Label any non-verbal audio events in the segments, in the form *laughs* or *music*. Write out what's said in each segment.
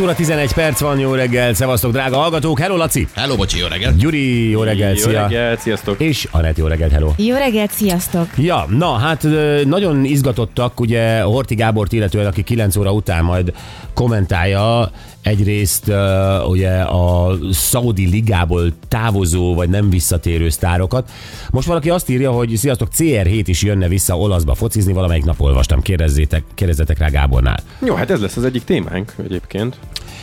7 óra 11 perc van, jó reggel, szevasztok drága hallgatók, hello Laci! Hello, bocsi, jó reggelt! Gyuri, jó reggel, Jó szia! reggelt, sziasztok! És Anett, jó reggelt, hello! Jó reggelt, sziasztok! Ja, na hát nagyon izgatottak, ugye Horti Gábort illetően, aki 9 óra után majd kommentálja egyrészt ö, ugye a Saudi ligából távozó vagy nem visszatérő sztárokat. Most valaki azt írja, hogy sziasztok, CR7 is jönne vissza olaszba focizni, valamelyik nap olvastam, kérdezzétek, kérdezzetek rá Gábornál. Jó, hát ez lesz az egyik témánk egyébként.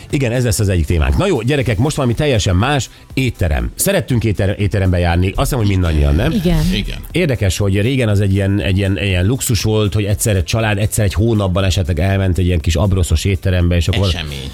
Igen, ez lesz az egyik témánk. Na jó, gyerekek, most valami teljesen más, étterem. Szerettünk éter, étterembe járni, azt hiszem, hogy mindannyian, nem? Igen. Igen. Érdekes, hogy régen az egy ilyen, egy ilyen, ilyen luxus volt, hogy egyszer egy család, egyszer egy hónapban esetleg elment egy ilyen kis abroszos étterembe, és akkor Esemény.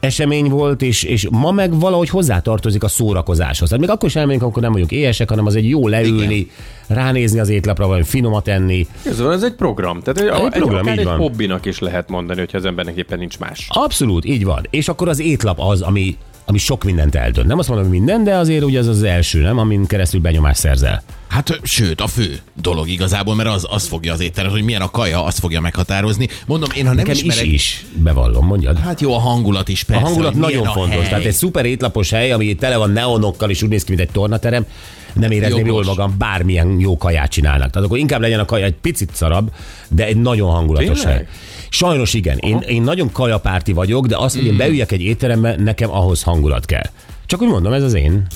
Esemény volt, és, és ma meg valahogy hozzátartozik a szórakozáshoz. Tehát még akkor is elmegyünk, amikor nem vagyunk éhesek, hanem az egy jó leülni, Igen. ránézni az étlapra, vagy finomat enni. Ez, van, ez egy program. Tehát egy, Egy egy, program, akár így egy van. hobbinak is lehet mondani, hogyha az embernek éppen nincs más. Abszolút, így van. És akkor az étlap az, ami, ami sok mindent eldönt. Nem azt mondom, hogy minden, de azért ugye az az első, nem? Amin keresztül benyomást szerzel. Hát sőt, a fő dolog igazából, mert az, az fogja az étterem, hogy milyen a kaja, azt fogja meghatározni. Mondom, én ha nem Nekem ismerek... is, is, bevallom, mondjad. Hát jó, a hangulat is A persze. hangulat hogy milyen nagyon a fontos. hely. Tehát egy szuper étlapos hely, ami tele van neonokkal, és úgy néz ki, mint egy tornaterem, nem érezném jól magam, bármilyen jó kaját csinálnak. Tehát akkor inkább legyen a kaja egy picit szarabb, de egy nagyon hangulatos Tényleg? hely. Sajnos igen. Én, én nagyon kajapárti vagyok, de azt, hogy én beüljek egy étterembe, nekem ahhoz hangulat kell. Csak úgy mondom, ez az én.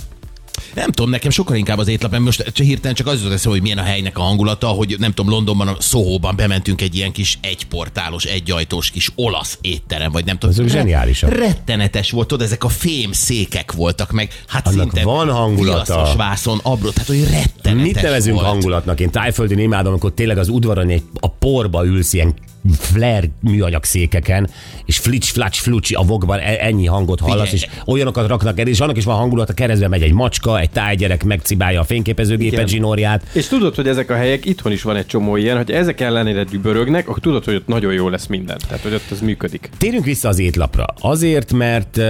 Nem tudom, nekem sokkal inkább az étlap, most csak hirtelen csak az jutott eszembe, hogy milyen a helynek a hangulata, hogy nem tudom, Londonban, a Soho-ban bementünk egy ilyen kis egyportálos, egyajtós kis olasz étterem, vagy nem tudom. Azok zseniálisak. Rettenetes volt, tudod, ezek a fém székek voltak meg, hát Annak szinte van hangulata. vászon, abró, tehát hogy rettenetes Mit nevezünk volt. hangulatnak? Én tájföldön imádom, amikor tényleg az udvaron egy, a porba ülsz ilyen flare műanyag székeken, és flics, flacs, flucsi a vogban e- ennyi hangot hallasz, Figyelj. és olyanokat raknak el, és annak is van hangulata, keresztbe megy egy macska, egy tájgyerek megcibálja a fényképezőgépet zsinórját. És tudod, hogy ezek a helyek, itthon is van egy csomó ilyen, hogy ezek ellenére dübörögnek, akkor tudod, hogy ott nagyon jó lesz minden. Tehát, hogy ott ez működik. Térjünk vissza az étlapra. Azért, mert uh,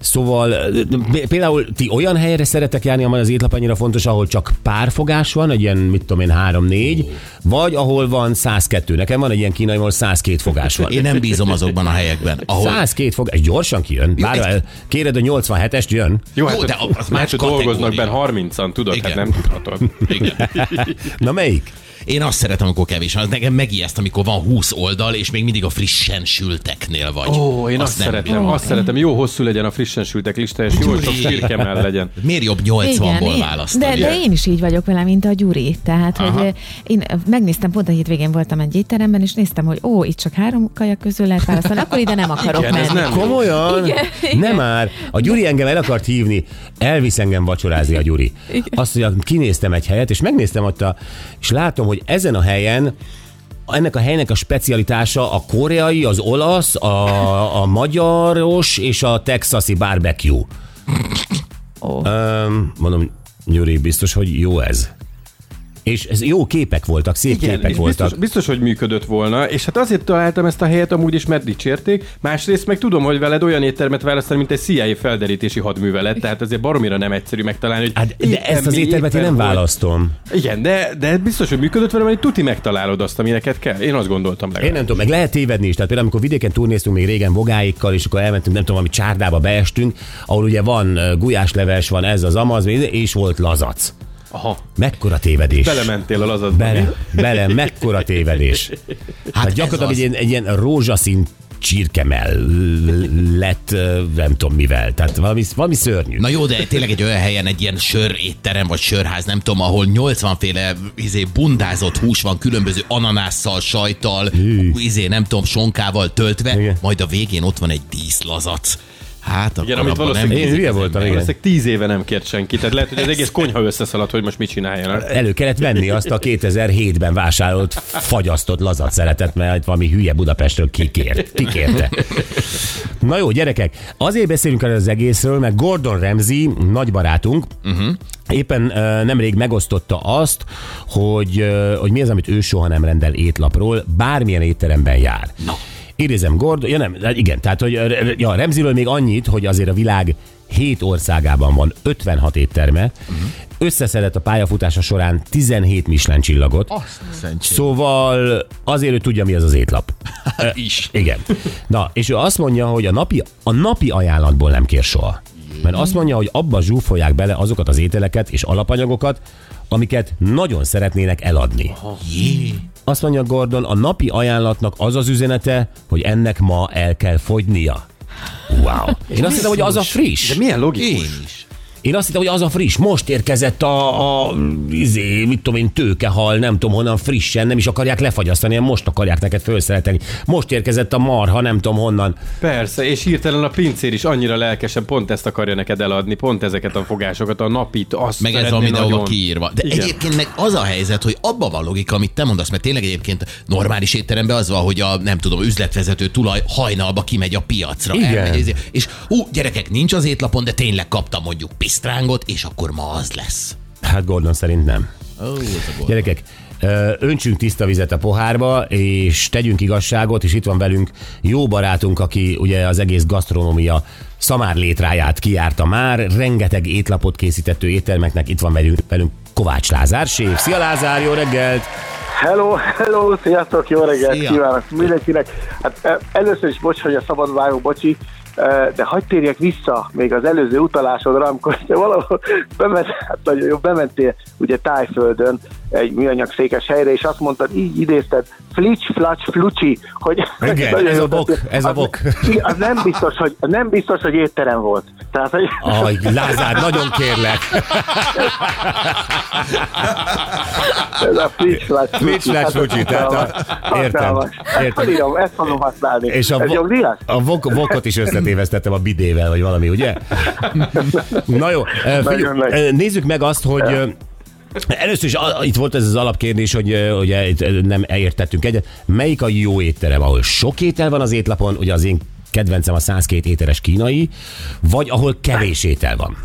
szóval uh, például ti olyan helyre szeretek járni, amely az étlap annyira fontos, ahol csak párfogás van, egy ilyen, mit tudom én, 3-4, vagy ahol van 102. Nekem van egy ilyen kínai, ahol 102 fogás van. Én nem bízom azokban a helyekben, ahol 102 fog, ez gyorsan kijön. Bár egy- kéred a 87-est jön. Jó, hát Jó, de az más hát, hogy dolgoznak kategória. benne 30-an, tudod, Igen. hát nem tudhatod. Igen. *laughs* Na melyik? Én azt szeretem, amikor kevés. Az nekem megijeszt, amikor van 20 oldal, és még mindig a frissen sülteknél vagy. Ó, én azt, nem szeretem, bírom. azt szeretem. Jó hosszú legyen a frissen sültek listája, és jó sok szirkemell legyen. *laughs* Miért jobb 80-ból én, választani? de, de én is így vagyok vele, mint a Gyuri. Tehát, hogy eh, én megnéztem, pont a hétvégén voltam egy étteremben, és néztem, hogy ó, itt csak három kaja közül lehet választani, akkor ide nem akarok Igen, ez menni. nem. Komolyan? Igen, igen. Nem már. A Gyuri engem el akart hívni, elvisz engem vacsorázni a Gyuri. Azt mondja, kinéztem egy helyet, és megnéztem ott, a, és látom, hogy ezen a helyen ennek a helynek a specialitása a koreai, az olasz, a, a magyaros és a texasi barbecue. Ó. Um, mondom, Gyuri, biztos, hogy jó ez? És ez jó képek voltak, szép Igen, képek és voltak. biztos, biztos, hogy működött volna, és hát azért találtam ezt a helyet amúgy is, mert dicsérték. Másrészt meg tudom, hogy veled olyan éttermet választani, mint egy CIA felderítési hadművelet, tehát azért baromira nem egyszerű megtalálni, hogy Hát, de ezt az éttermet én nem hol. választom. Igen, de, de biztos, hogy működött vele, mert tuti megtalálod azt, ami neked kell. Én azt gondoltam Én legalább. nem tudom, meg lehet tévedni is. Tehát például, amikor vidéken turnéztunk még régen vogáikkal, és akkor elmentünk, nem tudom, valami csárdába beestünk, ahol ugye van gulyásleves, van ez az amaz, és volt lazac. Aha. Mekkora tévedés. Belementél a lazadba. Bele, bele, mekkora tévedés. *laughs* Hát, hát gyakorlatilag egy ilyen, egy ilyen rózsaszín csirkemell lett, nem tudom mivel. Tehát valami, valami szörnyű. Na jó, de tényleg egy olyan helyen, egy ilyen sör étterem vagy sörház, nem tudom, ahol 80 féle izé, bundázott hús van, különböző ananásszal, sajttal, izé, nem tudom, sonkával töltve, Igen. majd a végén ott van egy díszlazac. Hát akkor Igen, amit valószínűleg- nem Én hülye voltam, igen. Valószínűleg tíz éve nem kért senki, tehát lehet, hogy az egész konyha összeszaladt, hogy most mit csináljanak. Elő kellett venni azt a 2007-ben vásárolt fagyasztott lazat szeretet, mert valami hülye Budapestről kikért, kikérte. Na jó, gyerekek, azért beszélünk el az egészről, mert Gordon Ramsay, nagy barátunk, uh-huh. éppen uh, nemrég megosztotta azt, hogy, uh, hogy mi az, amit ő soha nem rendel étlapról, bármilyen étteremben jár. No. Idézem Gordon, ja nem, igen, tehát hogy ja, Remziről még annyit, hogy azért a világ 7 országában van 56 étterme, uh-huh. összeszedett a pályafutása során 17 Michelin csillagot, Azt. Szóval azért ő tudja, mi az az étlap. *laughs* Is. Igen. Na, és ő azt mondja, hogy a napi, a napi ajánlatból nem kér soha. Mert azt mondja, hogy abba zsúfolják bele azokat az ételeket és alapanyagokat, amiket nagyon szeretnének eladni. Jé. Azt mondja Gordon, a napi ajánlatnak az az üzenete, hogy ennek ma el kell fogynia. Wow. *laughs* Én azt hittem, hogy az a friss. De milyen logikus? Én is. Én azt hittem, hogy az a friss. Most érkezett a, a izé, mit tudom én, tőkehal, nem tudom honnan frissen, nem is akarják lefagyasztani, hanem most akarják neked felszereteni. Most érkezett a marha, nem tudom honnan. Persze, és hirtelen a pincér is annyira lelkesen pont ezt akarja neked eladni, pont ezeket a fogásokat, a napit, azt Meg ez van mindenhova nagyon. kiírva. De Igen. egyébként meg az a helyzet, hogy abban van logika, amit te mondasz, mert tényleg egyébként normális étteremben az van, hogy a nem tudom, üzletvezető tulaj hajnalba kimegy a piacra. Igen. elmegy, és hú, gyerekek, nincs az étlapon, de tényleg kaptam mondjuk pisztrángot, és akkor ma az lesz. Hát Gordon szerint nem. Gond. Gyerekek, öntsünk tiszta vizet a pohárba, és tegyünk igazságot, és itt van velünk jó barátunk, aki ugye az egész gasztronómia szamár létráját kijárta már, rengeteg étlapot készített ő éttermeknek, itt van velünk, velünk Kovács Lázár, séf. Szia Lázár, jó reggelt! Hello, hello, sziasztok, jó reggelt Szia. kívánok mindenkinek. Hát először is bocs, hogy a szabad vágok, bocsi, de hagyd térjek vissza még az előző utalásodra, amikor te valahol bement, hát nagyon jó, bementél ugye Tájföldön egy műanyag székes helyre, és azt mondtad, így idézted, flics, flacs, flucsi, hogy Igen, *laughs* nagyon ez a bok, ez a Az- bok. *laughs* igen, Az nem biztos, hogy, az nem biztos, hogy étterem volt. Tehát, hogy Aj, Lázár, nagyon kérlek. ez a flics, flacs, Flics, flacs, flucsi, tehát a- értem. Ezt felírom, ezt fogom használni. És a, ez vo- a vok, vokot is összetévesztettem a bidével, vagy valami, ugye? *laughs* Na jó, eh, nagy. eh, nézzük meg azt, hogy eh, Először is a- itt volt ez az alapkérdés, hogy ugye itt nem értettünk egyet. Melyik a jó étterem, ahol sok étel van az étlapon, ugye az én kedvencem a 102 ételes kínai, vagy ahol kevés étel van?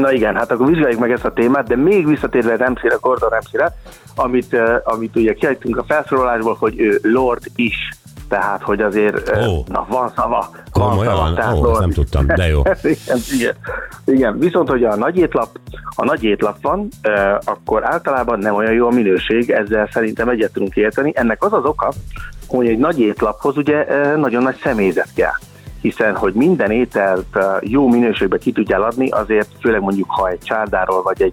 Na igen, hát akkor vizsgáljuk meg ezt a témát, de még visszatérve Remszire, Gordon Remszire, amit, amit ugye kihagytunk a felszólalásból, hogy ő Lord is. Tehát, hogy azért, Ó. na van szava. Komolyan? Van szava, tehát ezt nem tudtam, de jó. *laughs* igen, igen, igen, viszont, hogy a nagy étlap, a nagy étlap van, eh, akkor általában nem olyan jó a minőség, ezzel szerintem egyet tudunk érteni. Ennek az az oka, hogy egy nagy étlaphoz ugye eh, nagyon nagy személyzet kell hiszen hogy minden ételt jó minőségben ki tudjál adni, azért főleg mondjuk, ha egy csárdáról vagy egy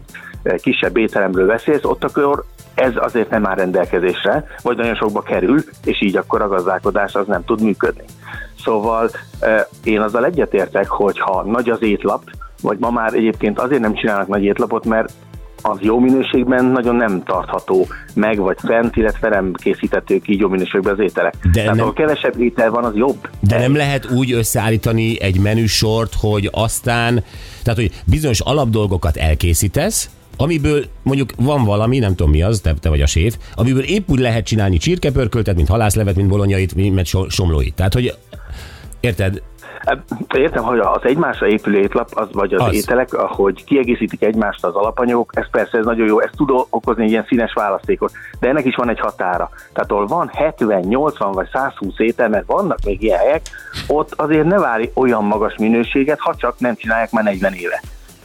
kisebb étteremről beszélsz, ott akkor ez azért nem áll rendelkezésre, vagy nagyon sokba kerül, és így akkor a gazdálkodás az nem tud működni. Szóval én azzal egyetértek, hogy ha nagy az étlap, vagy ma már egyébként azért nem csinálnak nagy étlapot, mert az jó minőségben nagyon nem tartható meg, vagy fent, illetve nem készítetők így jó minőségben az ételek. De Tehát nem- ahol kevesebb étel van, az jobb. De nem lehet úgy összeállítani egy menüsort, hogy aztán, tehát hogy bizonyos alapdolgokat elkészítesz, amiből mondjuk van valami, nem tudom mi az, te, te vagy a séf, amiből épp úgy lehet csinálni csirkepörköltet, mint halászlevet, mint bolonyait, mint so- somlóit. Tehát, hogy érted? Értem, hogy az egymásra épülő étlap, az, vagy az, Az. ételek, ahogy kiegészítik egymást az alapanyagok, ez persze ez nagyon jó, ez tud okozni ilyen színes választékot, de ennek is van egy határa. Tehát ahol van 70, 80 vagy 120 étel, mert vannak még ilyen helyek, ott azért ne várj olyan magas minőséget, ha csak nem csinálják már 40 éve.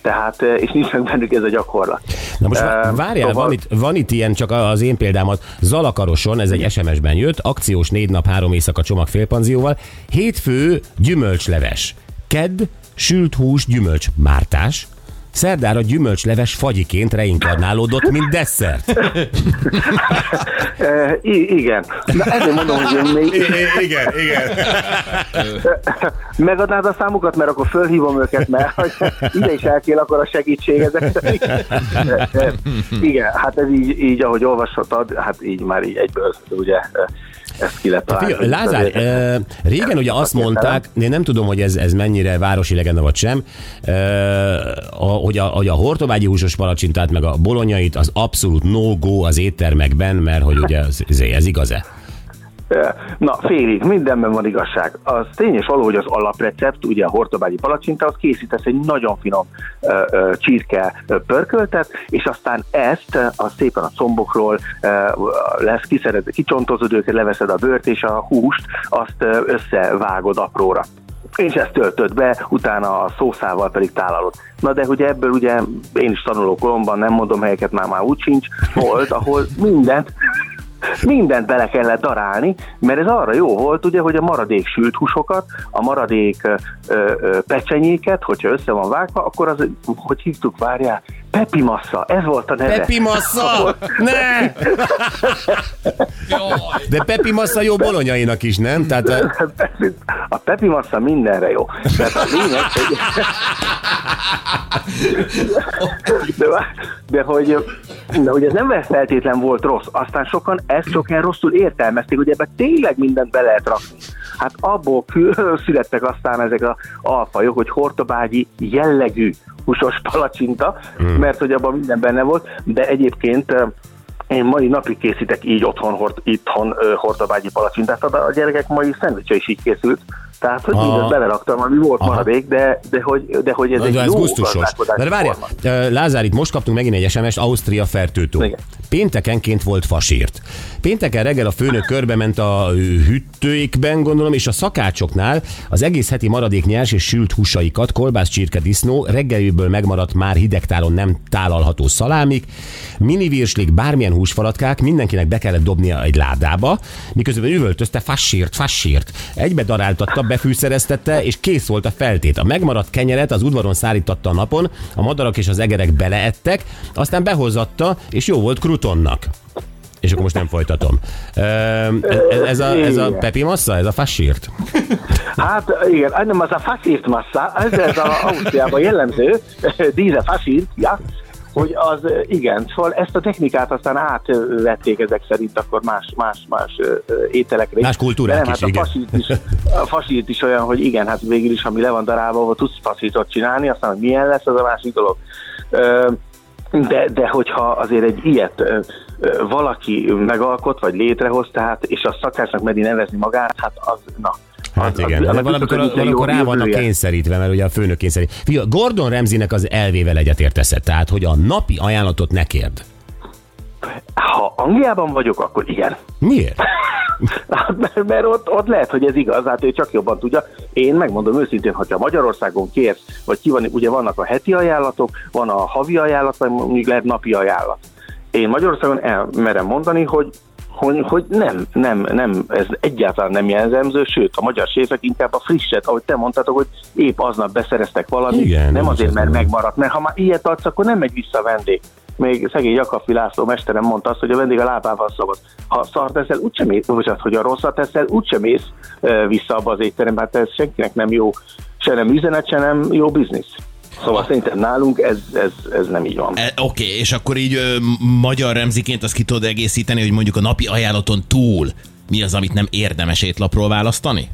Tehát, eh, és nincs meg bennük ez a gyakorlat. Na most uh, várjál, szóval- van, itt, van itt ilyen, csak az én példámat, Zalakaroson, ez egy SMS-ben jött, akciós négy nap, három éjszaka csomag félpanzióval, hétfő gyümölcsleves, kedd sült hús gyümölcs mártás, szerdára gyümölcsleves fagyiként reinkarnálódott, mint desszert. *laughs* E, i- igen. Na ezért mondom, hogy én még igen, igen. *laughs* megadnád a számukat, mert akkor fölhívom őket, mert hogy ide is elkél akkor a segítség ezek *laughs* Igen, hát ez így, így, ahogy olvashatod, hát így már így egyből, ugye, ezt ki lehet találni. Figyelj, Lázár, eh, régen ugye azt mondták, én nem tudom, hogy ez, ez mennyire városi legenda vagy sem, eh, a, hogy, a, hogy a hortobágyi húsos palacsintát meg a bolonyait az abszolút no-go az éttermekben, mert hogy ugye ez, ez, igaz-e? Na, félig, mindenben van igazság. Az tény és való, hogy az alaprecept, ugye a hortobágyi palacsinta, az készítesz egy nagyon finom ö, ö, csirke pörköltet, és aztán ezt a szépen a combokról ö, lesz, kiszered, kicsontozod őket, leveszed a bőrt, és a húst azt összevágod apróra. És ezt töltöd be, utána a szószával pedig tálalod. Na de hogy ebből ugye én is tanuló koromban, nem mondom helyeket, már már úgy sincs, volt, ahol mindent mindent bele kellett darálni, mert ez arra jó volt, ugye, hogy a maradék sült húsokat, a maradék ö, ö, pecsenyéket, hogyha össze van vágva, akkor az, hogy hívtuk, várjál, Pepi massa, ez volt a neve. Pepi Massa! Ne! De Pepi Massa jó bolonyainak is, nem? Tehát a, A Pepi massa mindenre jó. Tehát a lényeg, hogy... De, de, hogy, de hogy ez nem feltétlen volt rossz. Aztán sokan ezt sokan rosszul értelmezték, hogy ebbe tényleg mindent be lehet rakni. Hát abból születtek aztán ezek a alfajok, hogy hortobágyi jellegű húsos palacsinta, hmm. mert hogy abban minden benne volt, de egyébként én mai napig készítek így otthon, hort, itthon ö, hortobágyi palacsintát, a a gyerekek mai szendvicse is így készült. Tehát, hogy Aha. mindent beleraktam, ami volt Aha. maradék, de, de, hogy, de hogy ez Na, egy de ez jó gusztusos. De várjál, Lázár, itt most kaptunk megint egy SMS-t Ausztria fertőtől. Igen. Péntekenként volt fasírt. Pénteken reggel a főnök körbe ment a hűtőikben, gondolom, és a szakácsoknál az egész heti maradék nyers és sült húsaikat, kolbász, csirke, disznó, reggeliből megmaradt már hidegtálon nem tálalható szalámik, mini virslik, bármilyen húsfalatkák, mindenkinek be kellett dobnia egy ládába, miközben üvöltözte fassírt, fassírt. Egybe daráltatta, befűszereztette, és kész volt a feltét. A megmaradt kenyeret az udvaron szállítatta a napon, a madarak és az egerek beleettek, aztán behozatta, és jó volt krutonnak. És akkor most nem folytatom. Ez, a, ez a. Pepi Massa, ez a fassírt? Hát igen, nem az a fasírt massa, ez, ez a Ausztriában jellemző, díze fasírt, ja, hogy az igen, szóval ezt a technikát aztán átvették ezek szerint akkor más, más, más ö, ételekre. Más kultúrák nem, is, hát a fasírt is, a fasírt is olyan, hogy igen, hát végül is, ami le van darálva, tudsz fasírtot csinálni, aztán, hogy milyen lesz, az a másik dolog. De, de hogyha azért egy ilyet valaki megalkot, vagy létrehoz, tehát, és a szakácsnak meri nevezni magát, hát az, na. Hát igen, de valamikor, valamikor rá vannak kényszerítve, mert ugye a főnök kényszerít. Figyelj, Gordon Ramsaynek az elvével egyetértesz tehát, hogy a napi ajánlatot ne kérd. Ha Angliában vagyok, akkor igen. Miért? *laughs* Hát, mert, ott, ott lehet, hogy ez igaz, hát ő csak jobban tudja. Én megmondom őszintén, hogyha Magyarországon kérsz, vagy ki van, ugye vannak a heti ajánlatok, van a havi ajánlat, vagy mondjuk lehet napi ajánlat. Én Magyarországon elmerem mondani, hogy hogy, hogy nem, nem, nem, ez egyáltalán nem jellemző, sőt, a magyar séfek inkább a frisset, ahogy te mondtad, hogy épp aznap beszereztek valamit, Igen, nem azért, az mert megmaradt, mert ha már ilyet adsz, akkor nem megy vissza a vendég. Még szegény Jakafi László mesterem mondta azt, hogy a vendég a lábával szabad. Ha szart teszel, úgysem mész, bocsánat, hogy a rosszat teszel, úgysem mész ö, vissza abba az étterembe, hát ez senkinek nem jó, se nem üzenet, se nem jó biznisz. Szóval szerintem nálunk ez, ez, ez nem így van. E, Oké, okay, és akkor így ö, magyar remziként azt ki tudod egészíteni, hogy mondjuk a napi ajánlaton túl mi az, amit nem érdemes étlapról választani?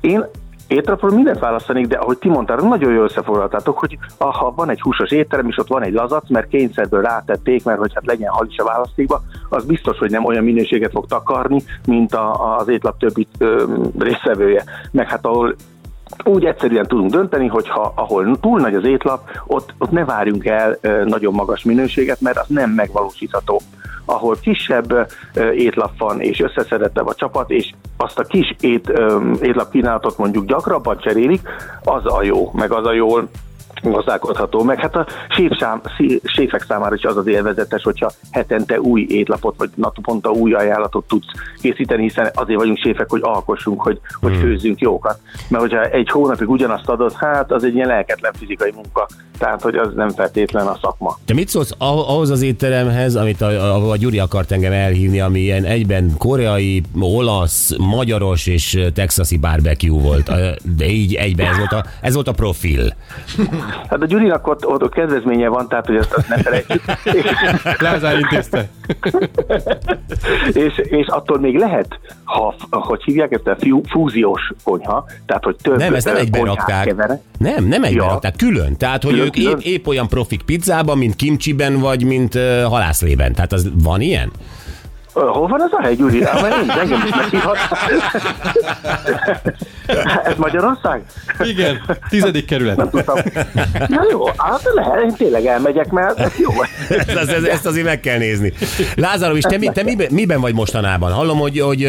Én étrapról mindent választanék, de ahogy ti mondtál, nagyon jól összefoglaltátok, hogy ha van egy húsos étterem, és ott van egy lazac, mert kényszerből rátették, mert hogy hát legyen hal is a választékba, az biztos, hogy nem olyan minőséget fog takarni, mint a, az étlap többi ö, részvevője. Meg hát ahol úgy egyszerűen tudunk dönteni, hogy ha ahol túl nagy az étlap, ott, ott ne várjunk el nagyon magas minőséget, mert az nem megvalósítható. Ahol kisebb étlap van, és összeszedettebb a csapat, és azt a kis ét, étlap kínálatot mondjuk gyakrabban cserélik, az a jó, meg az a jól gazdálkodható, meg hát a séfsám, szí- séfek számára is az az élvezetes, hogyha hetente új étlapot, vagy naponta új ajánlatot tudsz készíteni, hiszen azért vagyunk séfek, hogy alkossunk, hogy, hogy főzzünk jókat. Mert hogyha egy hónapig ugyanazt adod, hát az egy ilyen lelketlen fizikai munka, tehát hogy az nem feltétlen a szakma. Te mit szólsz ah- ahhoz az étteremhez, amit a, a, a Gyuri akart engem elhívni, ami ilyen egyben koreai, olasz, magyaros és texasi barbecue volt. De így egyben ez volt a, ez volt a profil. Hát a Gyurinak ott, ott, ott kedvezménye van, tehát hogy azt, azt ne felejtsük. *laughs* Lázár intézte. és, és attól még lehet, ha, hogy hívják ezt a fiú- fúziós konyha, tehát hogy több Nem, ezt nem egyben rakták. Nem, nem egyben Ja. rakták, külön. Tehát, hogy Külön, ők külön? épp, épp olyan profik pizzában, mint kimcsiben, vagy mint uh, halászlében. Tehát az van ilyen? Hol van az a hely, Gyuri? Ah, mert én engem is meghívhat. Ez Magyarország? Igen, tizedik kerület. Nem tudtam. Na jó, hát lehet, én tényleg elmegyek, mert ez jó. ezt, ezt, ezt azért meg kell nézni. Lázárom, és te, mi, te miben, miben vagy mostanában? Hallom, hogy, hogy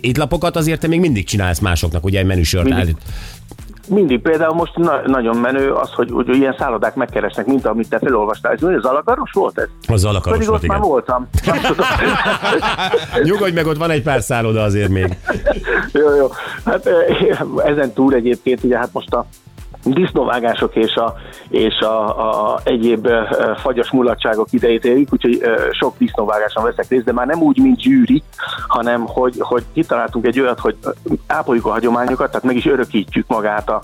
étlapokat azért te még mindig csinálsz másoknak, ugye egy menüsort Mindig. állít. Mindig például most na- nagyon menő az, hogy, hogy ilyen szállodák megkeresnek, mint amit te felolvastál. Ez az alakaros volt ez? Az alakaros Pedig volt, ott már igen. voltam. Nem tudom. *laughs* Nyugodj meg, ott van egy pár szálloda azért még. *laughs* jó, jó. Hát eh, ezen túl egyébként ugye hát most a disznóvágások és a, és a, a egyéb fagyas mulatságok idejét éljük, úgyhogy sok disznóvágáson veszek részt, de már nem úgy, mint gyűri, hanem hogy, hogy kitaláltunk egy olyat, hogy ápoljuk a hagyományokat, tehát meg is örökítjük magát a,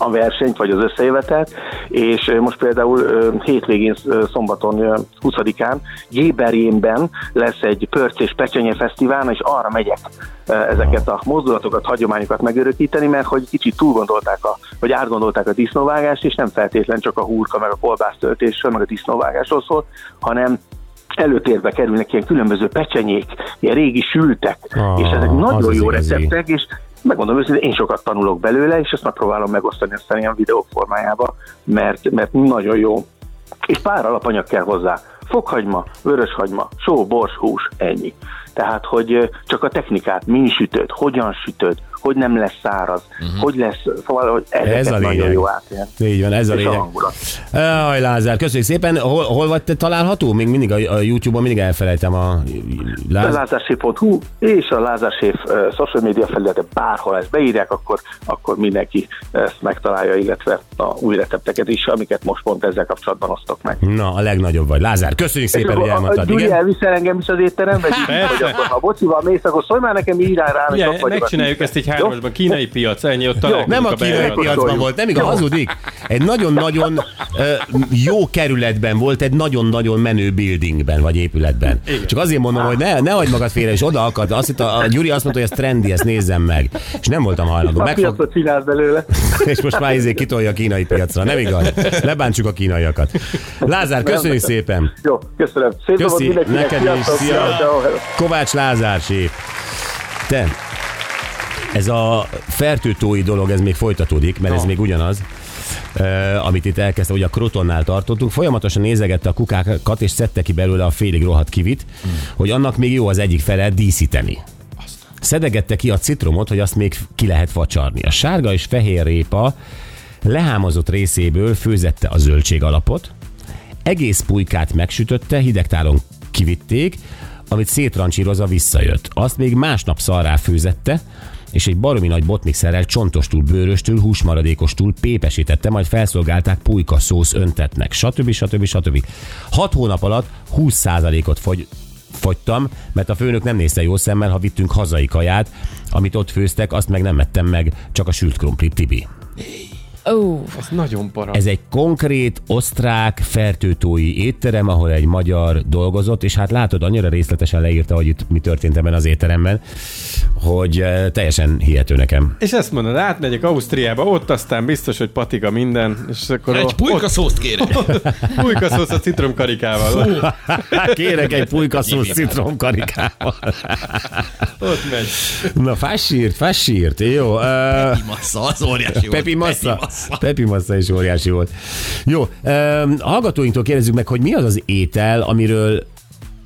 a versenyt, vagy az összejövetelt, és most például hétvégén szombaton ö, 20-án Géberjénben lesz egy pörc és pecsenye fesztivál, és arra megyek ezeket a mozdulatokat, hagyományokat megörökíteni, mert hogy kicsit túl gondolták, a, vagy átgondolták a disznóvágást, és nem feltétlen csak a húrka, meg a kolbásztöltésről, meg a disznóvágásról szól, hanem előtérbe kerülnek ilyen különböző pecsenyék, ilyen régi sültek, Ah, és ezek nagyon jó receptek, és megmondom őszintén, én sokat tanulok belőle, és ezt megpróbálom megosztani aztán ilyen videók formájába, mert, mert nagyon jó. És pár alapanyag kell hozzá. Fokhagyma, vöröshagyma, só, bors, hús, ennyi. Tehát, hogy csak a technikát, min sütöd, hogyan sütöd, hogy nem lesz száraz, uh-huh. hogy lesz, szóval, hogy Ez a nagyon lényeg. jó átélni. Így van, ez a a lényeg. hangulat. Aj, Lázár, köszönjük szépen. Hol, hol vagy te található? Még mindig a, a YouTube-on mindig elfelejtem a A Lázár. lázárséf.hu és a Lázárséf uh, social media felülete bárhol ezt beírják, akkor, akkor mindenki ezt megtalálja, illetve a új recepteket is, amiket most pont ezzel kapcsolatban osztok meg. Na, a legnagyobb vagy. Lázár, köszönjük szépen, hogy a, a elmondtad. Gyuri Igen? elviszel engem is az étterembe, így, Persze. hogy akkor, ha bocival mész, akkor szólj már nekem, írjál ott vagyok. megcsináljuk ezt egy hármasban, kínai piac, ennyi, ott találkozunk Nem a kínai bejáraton. piacban Jó. volt, nem igaz, hazudik. Egy nagyon-nagyon jó kerületben volt, egy nagyon-nagyon menő buildingben, vagy épületben. Igen. Csak azért mondom, hogy ne, ne hagyd magad félre, és oda akad. Azt hitt, a, a Gyuri azt mondta, hogy ez trendi, ezt nézzem meg. És nem voltam hajlandó. A Megfog, piacot csinálsz belőle. *laughs* és most már izé kitolja a kínai piacra. Nem igaz? Lebántsuk a kínaiakat. Lázár, köszönjük szépen. Jó, köszönöm. Szép Köszi, neked is. Szia. Kovács Lázár séf. Te, ez a fertőtói dolog, ez még folytatódik, mert ez még ugyanaz. Uh, amit itt elkezdte, hogy a krotonnál tartottunk, folyamatosan nézegette a kukákat, és szedte ki belőle a félig rohadt kivit, hogy annak még jó az egyik fele díszíteni. Szedegette ki a citromot, hogy azt még ki lehet facsarni. A sárga és fehér répa lehámozott részéből főzette a zöldség alapot, egész pulykát megsütötte, hidegtálon kivitték, amit szétrancsírozva visszajött. Azt még másnap szarrá főzette, és egy baromi nagy botmixerrel csontostól, bőröstől, húsmaradékostól pépesítette, majd felszolgálták pulyka szósz öntetnek, stb. stb. stb. Hat hónap alatt 20%-ot fogy, fogytam, mert a főnök nem nézte jó szemmel, ha vittünk hazai kaját, amit ott főztek, azt meg nem ettem meg, csak a sült krumplit, Tibi. Ó, Ez nagyon para. Ez egy konkrét osztrák fertőtói étterem, ahol egy magyar dolgozott, és hát látod, annyira részletesen leírta, hogy itt mi történt ebben az étteremben, hogy eh, teljesen hihető nekem. És ezt mondod, átmegyek Ausztriába, ott aztán biztos, hogy patika minden, és akkor Egy pulyka szószt kérek. *laughs* ott pulykaszósz a citromkarikával. *laughs* Kérek egy pulykaszós citromkarikával. Ott megy. Na, fásírt, fásírt, jó. Pepi Massa, az óriási. Pepi Massa. Massa. Pepi Massa is óriási volt. Jó, um, hallgatóinktól kérdezzük meg, hogy mi az az étel, amiről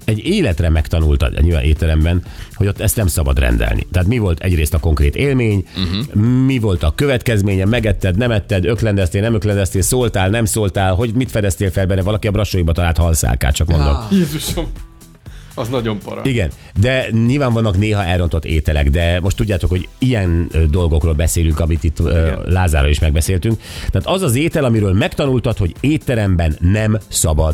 egy életre megtanultad, nyilván étteremben, hogy ott ezt nem szabad rendelni. Tehát mi volt egyrészt a konkrét élmény, uh-huh. mi volt a következménye, megetted, nem etted, öklendeztél, nem öklendeztél, szóltál, nem szóltál, hogy mit fedeztél fel benne, valaki a brassóiba talált halszálkát, csak mondom. Ja. Jézusom. Az nagyon para. Igen, de nyilván vannak néha elrontott ételek, de most tudjátok, hogy ilyen dolgokról beszélünk, amit itt ö, Lázára is megbeszéltünk. Tehát az az étel, amiről megtanultad, hogy étteremben nem szabad